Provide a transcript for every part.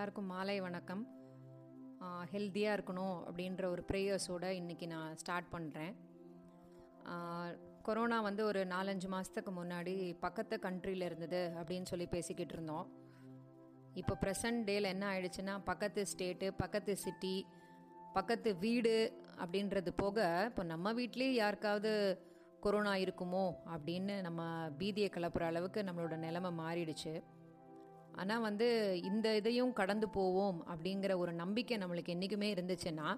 எல்லாருக்கும் மாலை வணக்கம். ஹெல்த்தியாக இருக்கணும் அப்படின்ற ஒரு ப்ரேயர்ஸோட இன்றைக்கி நான் ஸ்டார்ட் பண்ணுறேன் கொரோனா வந்து ஒரு நாலஞ்சு மாதத்துக்கு முன்னாடி பக்கத்து கண்ட்ரியில் இருந்தது அப்படின்னு சொல்லி பேசிக்கிட்டு இருந்தோம். இப்போ ப்ரெசன்ட் டேயில் என்ன ஆயிடுச்சுன்னா பக்கத்து ஸ்டேட்டு பக்கத்து சிட்டி பக்கத்து வீடு அப்படின்றது போக இப்போ நம்ம வீட்லேயே யாருக்காவது கொரோனா இருக்குமோ அப்படின்னு நம்ம பீதியை கிளப்புற அளவுக்கு நம்மளோட நிலைமை மாறிடுச்சு. ஆனால் வந்து இந்த இதையும் கடந்து போவோம் அப்படிங்கிற ஒரு நம்பிக்கை நம்மளுக்கு என்றைக்குமே இருந்துச்சுன்னா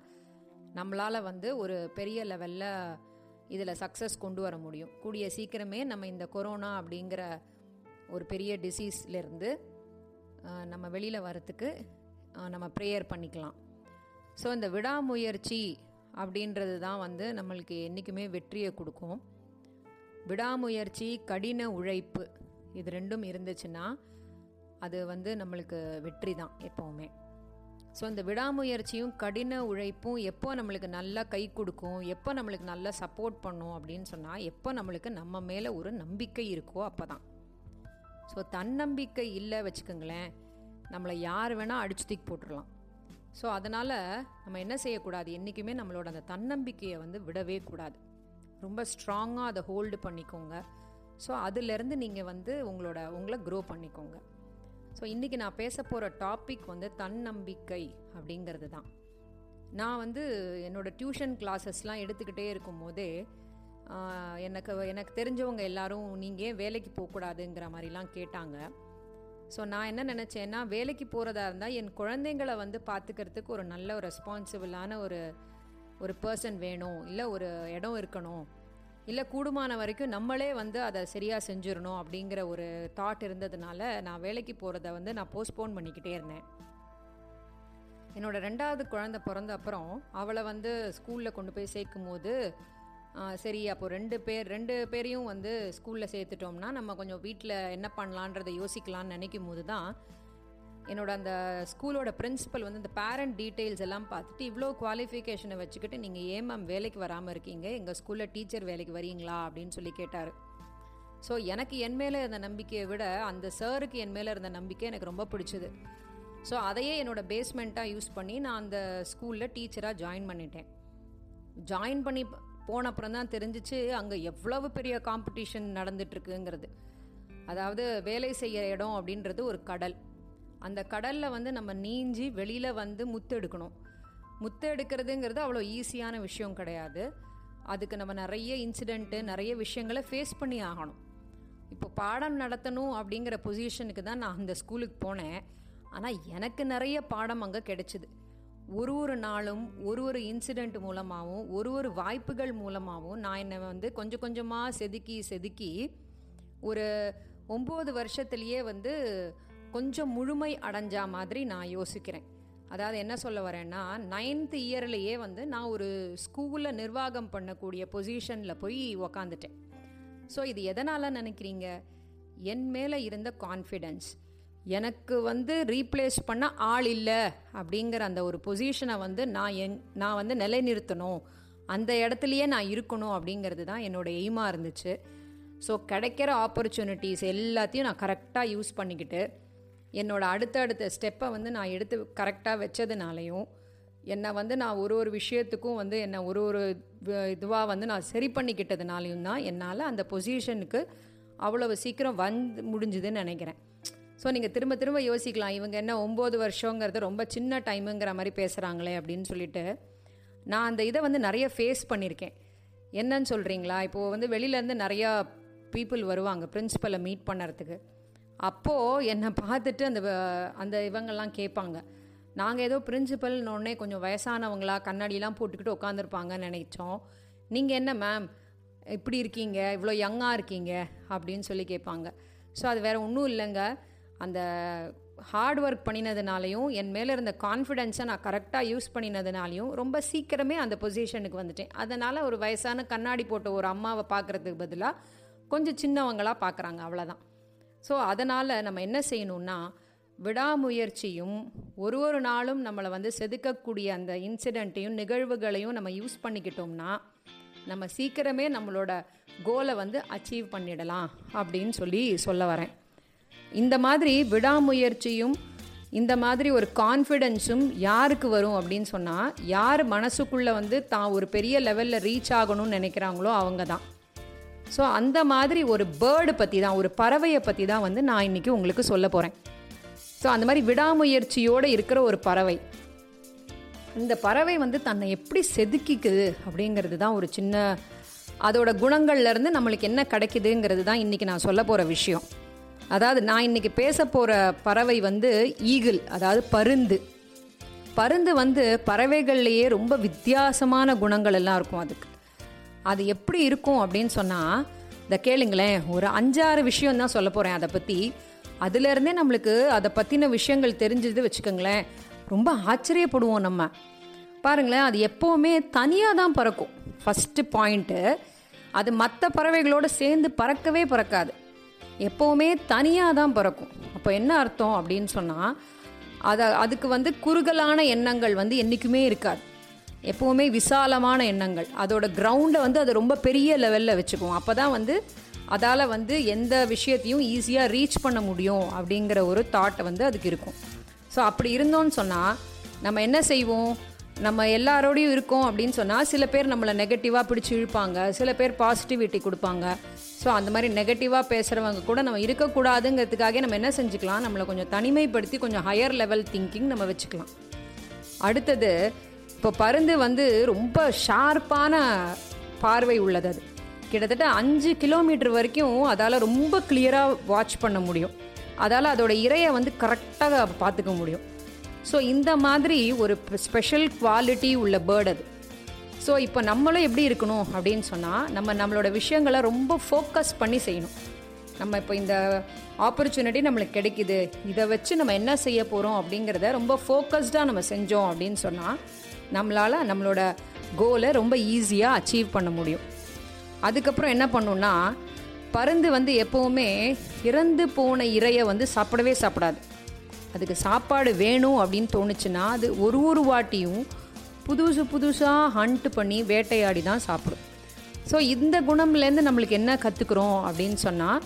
நம்மளால் வந்து ஒரு பெரிய லெவலில் இதில் சக்ஸஸ் கொண்டு வர முடியும். கூடிய சீக்கிரமே நம்ம இந்த கொரோனா அப்படிங்கிற ஒரு பெரிய டிசீஸ்லேருந்து நம்ம வெளியில் வரத்துக்கு நம்ம ப்ரேயர் பண்ணிக்கலாம். ஸோ இந்த விடாமுயற்சி அப்படின்றது தான் வந்து நம்மளுக்கு என்றைக்குமே வெற்றியை கொடுக்கும். விடாமுயற்சி கடின உழைப்பு இது ரெண்டும் இருந்துச்சுன்னா அது வந்து நம்மளுக்கு வெற்றி தான் எப்போவுமே. ஸோ இந்த விடாமுயற்சியும் கடின உழைப்பும் எப்போ நம்மளுக்கு நல்லா கை கொடுக்கும் எப்போ நம்மளுக்கு நல்லா சப்போர்ட் பண்ணும் அப்படின்னு சொன்னால் எப்போ நம்மளுக்கு நம்ம மேலே ஒரு நம்பிக்கை இருக்கோ அப்போ தான் ஸோ தன்னம்பிக்கை இல்லை வச்சுக்கோங்களேன் நம்மளை யார் வேணால் அடிச்சு தூக்கி போட்டுடலாம் ஸோ அதனால் நம்ம என்ன செய்யக்கூடாது? என்றைக்குமே நம்மளோட அந்த தன்னம்பிக்கையை வந்து விடவே கூடாது. ரொம்ப ஸ்ட்ராங்காக அதை ஹோல்டு பண்ணிக்கோங்க. ஸோ அதுலேருந்து நீங்கள் வந்து உங்களோட உங்களை க்ரோ பண்ணிக்கோங்க. ஸோ இன்றைக்கி நான் பேச போகிற டாபிக் வந்து தன்னம்பிக்கை அப்படிங்கிறது தான் நான் வந்து என்னோடய டியூஷன் கிளாஸஸ்லாம் எடுத்துக்கிட்டே இருக்கும் போதே எனக்கு எனக்கு தெரிஞ்சவங்க எல்லாரும் நீங்கள் ஏன் வேலைக்கு போகக்கூடாதுங்கிற மாதிரிலாம் கேட்டாங்க. ஸோ நான் என்ன நினச்சேன்னா வேலைக்கு போகிறதா இருந்தால் என் குழந்தைங்களை வந்து பார்த்துக்கிறதுக்கு ஒரு நல்ல ஒரு ரெஸ்பான்சிபிளான ஒரு ஒரு பர்சன் வேணும். இல்லை ஒரு இடம் இருக்கணும். இல்லை கூடுமான வரைக்கும் நம்மளே வந்து அதை சரியாக செஞ்சிடணும் அப்படிங்கிற ஒரு தாட் இருந்ததுனால நான் வேலைக்கு போகிறத வந்து நான் போஸ்ட்போன் பண்ணிக்கிட்டே இருந்தேன். என்னோட ரெண்டாவது குழந்த பிறந்த அப்புறம் அவளை வந்து ஸ்கூலில் கொண்டு போய் சேர்க்கும் போது சரி அப்போ ரெண்டு பேர் ரெண்டு பேரையும் வந்து ஸ்கூலில் சேர்த்துட்டோம்னா நம்ம கொஞ்சம் வீட்டில் என்ன பண்ணலான்றதை யோசிக்கலாம்னு நினைக்கும் போது தான் என்னோட அந்த ஸ்கூலோட பிரின்ஸிபல் வந்து இந்த பேரண்ட் டீட்டெயில்ஸ் எல்லாம் பார்த்துட்டு இவ்வளோ குவாலிஃபிகேஷனை வச்சுக்கிட்டு நீங்கள் ஏன் மேம் வேலைக்கு வராமல் இருக்கீங்க? எங்கள் ஸ்கூலில் டீச்சர் வேலைக்கு வரீங்களா? அப்படின்னு சொல்லி கேட்டார். ஸோ எனக்கு என் மேலே இருந்த நம்பிக்கையை விட அந்த சாருக்கு என் மேலே இருந்த நம்பிக்கை எனக்கு ரொம்ப பிடிச்சது. ஸோ அதையே என்னோடய பேஸ்மெண்ட்டாக யூஸ் பண்ணி நான் அந்த ஸ்கூலில் டீச்சராக ஜாயின் பண்ணிட்டேன். ஜாயின் பண்ணி போன அப்புறம் தான் தெரிஞ்சிச்சு அங்கே எவ்வளவு பெரிய காம்படிஷன் நடந்துட்டுருக்குங்கிறது அதாவது வேலை செய்கிற இடம் அப்படின்றது ஒரு கடல். அந்த கடலில் வந்து நம்ம நீஞ்சி வெளியில் வந்து முத்து எடுக்கணும் முத்து எடுக்கிறதுங்கிறது அவ்வளோ ஈஸியான விஷயம் கிடையாது. அதுக்கு நம்ம நிறைய இன்சிடெண்ட்டு நிறைய விஷயங்களை ஃபேஸ் பண்ணி ஆகணும். இப்போ பாடம் நடத்தணும் அப்படிங்கிற பொசிஷனுக்கு தான் நான் அந்த ஸ்கூலுக்கு போனேன். ஆனால் எனக்கு நிறைய பாடம் அங்கே கிடைச்சிது. ஒரு ஒரு நாளும் ஒரு ஒரு இன்சிடெண்ட் மூலமாகவும் ஒரு ஒரு வாய்ப்புகள் மூலமாகவும் நான் என்னை வந்து கொஞ்சம் கொஞ்சமாக செதுக்கி செதுக்கி ஒரு ஒம்பது வருஷத்துலேயே வந்து கொஞ்சம் முழுமை அடைஞ்சா மாதிரி நான் யோசிக்கிறேன். அதாவது என்ன சொல்ல வரேன்னா நைன்த் இயர்லேயே வந்து நான் ஒரு ஸ்கூலில் நிர்வாகம் பண்ணக்கூடிய பொசிஷனில் போய் உக்காந்துட்டேன். ஸோ இது எதனால் நினைக்கிறீங்க? என் மேலே இருந்த கான்ஃபிடென்ஸ் எனக்கு வந்து ரீப்ளேஸ் பண்ண ஆள் இல்லை அப்படிங்கிற அந்த ஒரு பொசிஷனை வந்து நான் எங் நான் வந்து நிலைநிறுத்தணும். அந்த இடத்துலையே நான் இருக்கணும் அப்படிங்கிறது தான் என்னோடய எய்மாக இருந்துச்சு. ஸோ கிடைக்கிற ஆப்பர்ச்சுனிட்டிஸ் எல்லாத்தையும் நான் கரெக்டாக யூஸ் பண்ணிக்கிட்டு என்னோட அடுத்த அடுத்த ஸ்டெப்பை வந்து நான் எடுத்து கரெக்டாக வச்சதுனாலையும் என்னை வந்து நான் ஒரு ஒரு விஷயத்துக்கும் வந்து என்னை ஒரு ஒரு இதுவாக வந்து நான் சரி பண்ணிக்கிட்டதுனாலையும் தான் என்னால் அந்த பொசிஷனுக்கு அவ்வளவு சீக்கிரம் வந்து முடிஞ்சுதுன்னு நினைக்கிறேன். ஸோ நீங்கள் திரும்ப திரும்ப யோசிக்கலாம். இவங்க என்ன ஒம்பது வருஷங்கிறது ரொம்ப சின்ன டைமுங்கிற மாதிரி பேசுகிறாங்களே அப்படின்னு சொல்லிட்டு நான் அந்த இதை வந்து நிறைய ஃபேஸ் பண்ணியிருக்கேன். என்னன்னு சொல்கிறீங்களா இப்போது வந்து வெளியிலேருந்து நிறையா பீப்புள் வருவாங்க பிரின்ஸிபலை மீட் பண்ணுறதுக்கு. அப்போது என்னை பார்த்துட்டு அந்த அந்த இவங்கெல்லாம் கேட்பாங்க. நாங்கள் ஏதோ பிரின்சிபல்னோடனே கொஞ்சம் வயசானவங்களா கண்ணாடிலாம் போட்டுக்கிட்டு உட்காந்துருப்பாங்கன்னு நினைச்சோம். நீங்கள் என்ன மேம் இப்படி இருக்கீங்க இவ்வளோ யங்காக இருக்கீங்க அப்படின்னு சொல்லி கேட்பாங்க. ஸோ அது வேறு ஒன்றும் இல்லைங்க. அந்த ஹார்ட் ஒர்க் பண்ணினதுனாலையும் என் மேலே இருந்த கான்ஃபிடென்ஸை நான் கரெக்டாக யூஸ் பண்ணினதுனாலையும் ரொம்ப சீக்கிரமே அந்த பொசிஷனுக்கு வந்துட்டேன். அதனால் ஒரு வயசான கண்ணாடி போட்ட ஒரு அம்மாவை பார்க்குறதுக்கு பதிலாக கொஞ்சம் சின்னவங்களாக பார்க்குறாங்க அவ்வளோதான் ஸோ அதனால் நம்ம என்ன செய்யணும்னா விடாமுயற்சியும் ஒரு ஒரு நாளும் நம்மளை வந்து செதுக்கக்கூடிய அந்த இன்சிடெண்ட்டையும் நிகழ்வுகளையும் நம்ம யூஸ் பண்ணிக்கிட்டோம்னா நம்ம சீக்கிரமே நம்மளோட கோலை வந்து அச்சீவ் பண்ணிடலாம் அப்படின்னு சொல்லி சொல்ல வரேன். இந்த மாதிரி விடாமுயற்சியும் இந்த மாதிரி ஒரு கான்ஃபிடென்ஸும் யாருக்கு வரும் அப்படின்னு சொன்னால் யார் மனசுக்குள்ளே வந்து தான் ஒரு பெரிய லெவலில் ரீச் ஆகணும்னு நினைக்கிறாங்களோ அவங்க தான். ஸோ அந்த மாதிரி ஒரு பேர்டு பற்றி தான் ஒரு பறவையை பற்றி தான் வந்து நான் இன்றைக்கி உங்களுக்கு சொல்ல போகிறேன் ஸோ அந்த மாதிரி விடாமுயற்சியோடு இருக்கிற ஒரு பறவை. இந்த பறவை வந்து தன்னை எப்படி செதுக்கிக்குது அப்படிங்கிறது தான் ஒரு சின்ன அதோட குணங்கள்லேருந்து நம்மளுக்கு என்ன கிடைக்குதுங்கிறது தான் இன்றைக்கி நான் சொல்ல போகிற விஷயம். அதாவது நான் இன்றைக்கி பேச போகிற பறவை வந்து ஈகிள் அதாவது பருந்து. பருந்து வந்து பறவைகள்லேயே ரொம்ப வித்தியாசமான குணங்கள் எல்லாம் இருக்கும் அதுக்கு. அது எப்படி இருக்கும் அப்படின்னு சொன்னால் இந்த கேளுங்களேன் ஒரு அஞ்சாறு விஷயம் தான் சொல்ல போகிறேன் அதை பற்றி அதுலேருந்தே நம்மளுக்கு அதை பற்றின விஷயங்கள் தெரிஞ்சது வச்சுக்கோங்களேன். ரொம்ப ஆச்சரியப்படுவோம் நம்ம. பாருங்களேன் அது எப்போவுமே தனியாக தான் பறக்கும். ஃபஸ்ட்டு பாயிண்ட்டு அது மற்ற பறவைகளோடு சேர்ந்து பறக்கவே பறக்காது. எப்போவுமே தனியாக தான் பறக்கும். அப்போ என்ன அர்த்தம் அப்படின்னு சொன்னால் அதை அதுக்கு வந்து குறுகலான எண்ணங்கள் வந்து என்றைக்குமே இருக்காது. எப்போவுமே விசாலமான எண்ணங்கள். அதோட கிரவுண்டை வந்து அது ரொம்ப பெரிய லெவலில் வச்சுக்குவோம். அப்போ தான் வந்து அதால் வந்து எந்த விஷயத்தையும் ஈஸியாக ரீச் பண்ண முடியும் அப்படிங்கிற ஒரு தாட்டை வந்து அதுக்கு இருக்கும். ஸோ அப்படி இருந்தோன்னு சொன்னால் நம்ம என்ன செய்வோம்? நம்ம எல்லாரோடையும் இருக்கோம் அப்படின்னு சொன்னால் சில பேர் நம்மளை நெகட்டிவாக பிடிச்சி இழுப்பாங்க. சில பேர் பாசிட்டிவிட்டி கொடுப்பாங்க. ஸோ அந்த மாதிரி நெகட்டிவாக பேசுகிறவங்க கூட நம்ம இருக்கக்கூடாதுங்கிறதுக்காக நம்ம என்ன செஞ்சுக்கலாம்? நம்மளை கொஞ்சம் தனிமைப்படுத்தி கொஞ்சம் ஹையர் லெவல் திங்கிங் நம்ம வச்சுக்கலாம். அடுத்தது இப்போ பருந்து வந்து ரொம்ப ஷார்ப்பான பார்வை உள்ளது அது. கிட்டத்தட்ட அஞ்சு கிலோமீட்டர் வரைக்கும் அதால் ரொம்ப கிளியராக வாட்ச் பண்ண முடியும். அதால் அதோட இறையை வந்து கரெக்டாக பார்த்துக்க முடியும். ஸோ இந்த மாதிரி ஒரு ஸ்பெஷல் குவாலிட்டி உள்ள பேர்டு அது. ஸோ இப்போ நம்மளும் எப்படி இருக்கணும் அப்படின்னு சொன்னால் நம்ம நம்மளோட விஷயங்களை ரொம்ப ஃபோக்கஸ் பண்ணி செய்யணும். நம்ம இப்போ இந்த ஆப்பர்ச்சுனிட்டி நம்மளுக்கு கிடைக்குது. இதை வச்சு நம்ம என்ன செய்ய போகிறோம் அப்படிங்கிறத ரொம்ப ஃபோக்கஸ்டாக நம்ம செஞ்சோம் அப்படின்னு சொன்னால் நம்மளால் நம்மளோட கோலை ரொம்ப ஈஸியாக அச்சீவ் பண்ண முடியும். அதுக்கப்புறம் என்ன பண்ணுன்னா பருந்து வந்து எப்போவுமே இறந்து போன இறையை வந்து சாப்பிடவே சாப்பிடாது. அதுக்கு சாப்பாடு வேணும் அப்படின்னு தோணுச்சுன்னா அது ஒரு ஒரு வாட்டியும் புதுசு புதுசாக ஹண்ட் பண்ணி வேட்டையாடி தான் சாப்பிடும். ஸோ இந்த குணம்லேருந்து நம்மளுக்கு என்ன கற்றுக்குறோம் அப்படின்னு சொன்னால்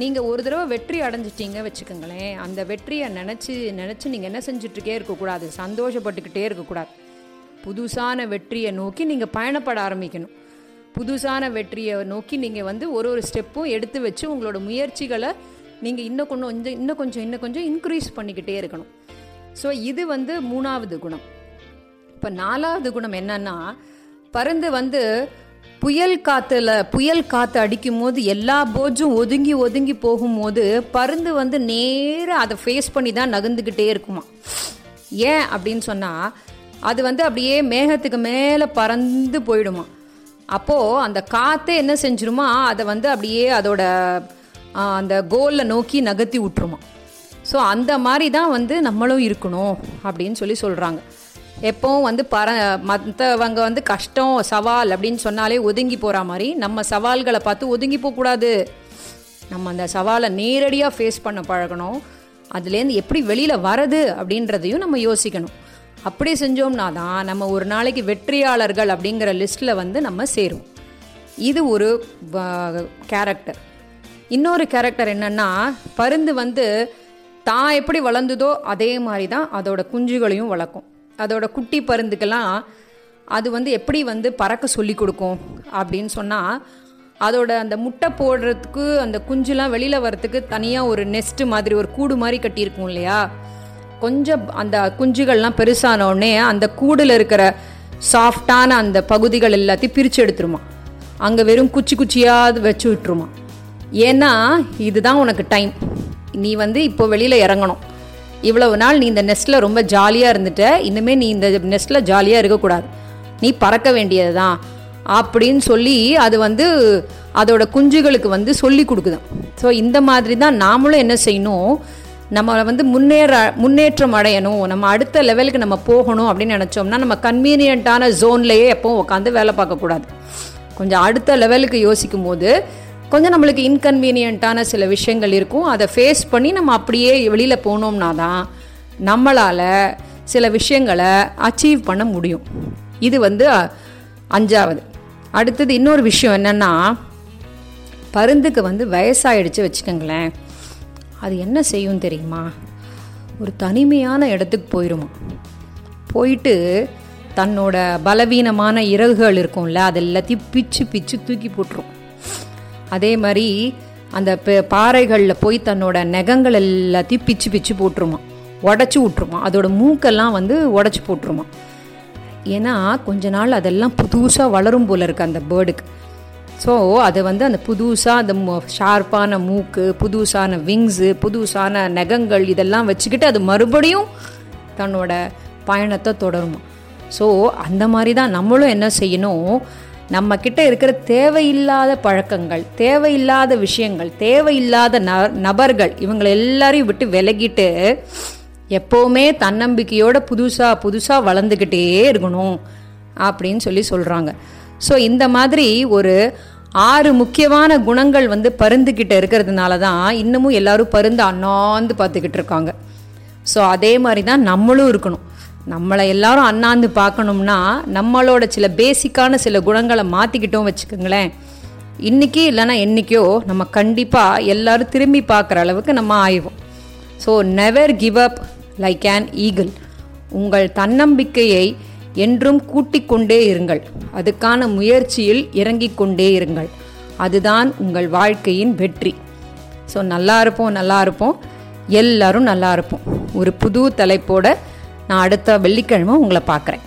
நீங்கள் ஒரு தடவை வெற்றி அடைஞ்சிட்டிங்க வச்சுக்கோங்களேன். அந்த வெற்றியை நினச்சி நினச்சி நீங்கள் என்ன செஞ்சுட்ருக்கே இருக்கக்கூடாது. சந்தோஷப்பட்டுக்கிட்டே இருக்கக்கூடாது. புதுசான வெற்றியை நோக்கி நீங்கள் பயணப்பட ஆரம்பிக்கணும். புதுசான வெற்றியை நோக்கி நீங்கள் வந்து ஒரு ஒரு ஸ்டெப்பும் எடுத்து வச்சு உங்களோட முயற்சிகளை நீங்கள் இன்னும் கொஞ்சம் இன்னும் கொஞ்சம் இன்னும் கொஞ்சம் இன்க்ரீஸ் பண்ணிக்கிட்டே இருக்கணும். ஸோ இது வந்து மூணாவது குணம். இப்போ நாலாவது குணம் என்னன்னா பருந்து வந்து புயல் காற்றுல புயல் காற்று அடிக்கும் போது எல்லா போஜும் ஒதுங்கி ஒதுங்கி போகும்போது பருந்து வந்து நேராக அதை ஃபேஸ் பண்ணி தான் நகர்ந்துக்கிட்டே இருக்குமா? ஏன் அப்படின்னு சொன்னால் அது வந்து அப்படியே மேகத்துக்கு மேலே பறந்து போயிடுமா. அப்போது அந்த காற்றே என்ன செஞ்சிருமா? அதை வந்து அப்படியே அதோட அந்த கோலில் நோக்கி நகர்த்தி விட்டுருமா. ஸோ அந்த மாதிரி தான் வந்து நம்மளும் இருக்கணும் அப்படின்னு சொல்லி சொல்கிறாங்க எப்போவும் வந்து பற மற்றவங்க வந்து கஷ்டம் சவால் அப்படின்னு சொன்னாலே ஒதுங்கி போகிற மாதிரி நம்ம சவால்களை பார்த்து ஒதுங்கி போகக்கூடாது நம்ம அந்த சவாலை நேரடியாக ஃபேஸ் பண்ண பழகணும். அதுலேருந்து எப்படி வெளியில் வரது அப்படின்றதையும் நம்ம யோசிக்கணும். அப்படி செஞ்சோம்னா தான் நம்ம ஒரு நாளைக்கு வெற்றியாளர்கள் அப்படிங்கிற லிஸ்ட்டில் வந்து நம்ம சேரும் இது ஒரு கேரக்டர் இன்னொரு கேரக்டர் என்னென்னா பருந்து வந்து தான் எப்படி வளர்ந்ததோ அதே மாதிரி தான் அதோட குஞ்சுகளையும் வளர்க்கும். அதோட குட்டி பருந்துக்கெல்லாம் அது வந்து எப்படி வந்து பறக்க சொல்லி கொடுக்கும் அப்படின்னு சொன்னால் அதோட அந்த முட்டை போடுறதுக்கு அந்த குஞ்சுலாம் வெளியில் வர்றதுக்கு தனியாக ஒரு நெஸ்ட்டு மாதிரி ஒரு கூடு மாதிரி கட்டியிருக்கும் இல்லையா? கொஞ்சம் அந்த குஞ்சுகள்லாம் பெருசான உடனே அந்த கூடில் இருக்கிற சாஃப்டான அந்த பகுதிகள் எல்லாத்தையும் பிரித்து எடுத்துருமா. அங்கே வெறும் குச்சி குச்சியாக வச்சு விட்டுருமா. ஏன்னா இதுதான் உனக்கு டைம் நீ வந்து இப்போ வெளியில் இறங்கணும். இவ்வளவு நாள் நீ இந்த நெஸ்ட்டில் ரொம்ப ஜாலியாக இருந்துட்ட. இனிமேல் நீ இந்த நெஸ்ட்டில் ஜாலியாக இருக்கக்கூடாது. நீ பறக்க வேண்டியது தான் அப்படின்னு சொல்லி அது வந்து அதோட குஞ்சுகளுக்கு வந்து சொல்லி கொடுக்குதான் ஸோ இந்த மாதிரி தான் நாமளும் என்ன செய்யணும்? நம்ம வந்து முன்னேற முன்னேற்றம் அடையணும். நம்ம அடுத்த லெவலுக்கு நம்ம போகணும் அப்படின்னு நினச்சோம்னா நம்ம கன்வீனியண்ட்டான ஜோன்லேயே எப்போவும் உட்காந்து வேலை பார்க்கக்கூடாது. கொஞ்சம் அடுத்த லெவலுக்கு யோசிக்கும் போது கொஞ்சம் நம்மளுக்கு இன்கன்வீனியண்ட்டான சில விஷயங்கள் இருக்கும். அதை ஃபேஸ் பண்ணி நம்ம அப்படியே வெளியில் போனோம்னா தான் நம்மளால் சில விஷயங்களை அச்சீவ் பண்ண முடியும். இது வந்து அஞ்சாவது. அடுத்தது இன்னொரு விஷயம் என்னென்னா பருந்துக்கு வந்து வயசாகிடுச்சு வச்சுக்கோங்களேன். அது என்ன செய்யும் தெரியுமா? ஒரு தனிமையான இடத்துக்கு போயிடுமா போயிட்டு தன்னோட பலவீனமான இறகுகள் இருக்கும்ல அது எல்லாத்தையும் பிச்சு பிச்சு தூக்கி போட்டுரும். அதே மாதிரி அந்த பாறைகளில் போய் தன்னோட நகங்கள் எல்லாத்தையும் பிச்சு பிச்சு போட்டுருமா. உடச்சி விட்ருமா அதோட மூக்கெல்லாம் வந்து உடச்சி போட்டுருமா. ஏன்னா கொஞ்ச நாள் அதெல்லாம் புதுசாக வளரும் போல இருக்கு அந்த பேர்டுக்கு. ஸோ அது வந்து அந்த புதுசாக அந்த ஷார்ப்பான மூக்கு புதுசான விங்ஸு புதுசான நகங்கள் இதெல்லாம் வச்சுக்கிட்டு அது மறுபடியும் தன்னோட பயணத்தை தொடருமா? ஸோ அந்த மாதிரி தான் நம்மளும் என்ன செய்யணும்? நம்ம கிட்ட இருக்கிற தேவையில்லாத பழக்கங்கள் தேவையில்லாத விஷயங்கள் தேவையில்லாத ந நபர்கள் இவங்களை எல்லாரையும் விட்டு விலகிட்டு எப்போவுமே தன்னம்பிக்கையோட புதுசாக புதுசாக வளர்ந்துக்கிட்டே இருக்கணும் அப்படின்னு சொல்லி சொல்கிறாங்க ஸோ இந்த மாதிரி ஒரு ஆறு முக்கியமான குணங்கள் வந்து பருந்துக்கிட்ட இருக்கிறதுனால தான் இன்னமும் எல்லாரும் பருந்து அண்ணாந்து பார்த்துக்கிட்டு இருக்காங்க. ஸோ அதே மாதிரி தான் நம்மளும் இருக்கணும். நம்மளை எல்லாரும் அண்ணாந்து பார்க்கணும்னா நம்மளோட சில பேசிக்கான சில குணங்களை மாற்றிக்கிட்டோம் வச்சுக்கோங்களேன். இன்றைக்கி இல்லைன்னா என்னைக்கோ நம்ம கண்டிப்பாக எல்லாரும் திரும்பி பார்க்குற அளவுக்கு நம்ம ஆயிடுவோம். So never give up like an eagle உங்கள் தன்னம்பிக்கையை என்றும் கூட்டிக் கொண்டே இருங்கள். அதுக்கான முயற்சியில் இறங்கிக் கொண்டே இருங்கள். அதுதான் உங்கள் வாழ்க்கையின் வெற்றி. ஸோ நல்லா இருப்போம் நல்லா இருப்போம். எல்லாரும் நல்லா இருப்போம். ஒரு புது தலைப்போட நான் அடுத்த வெள்ளிக்கிழமை உங்களை பார்க்குறேன்.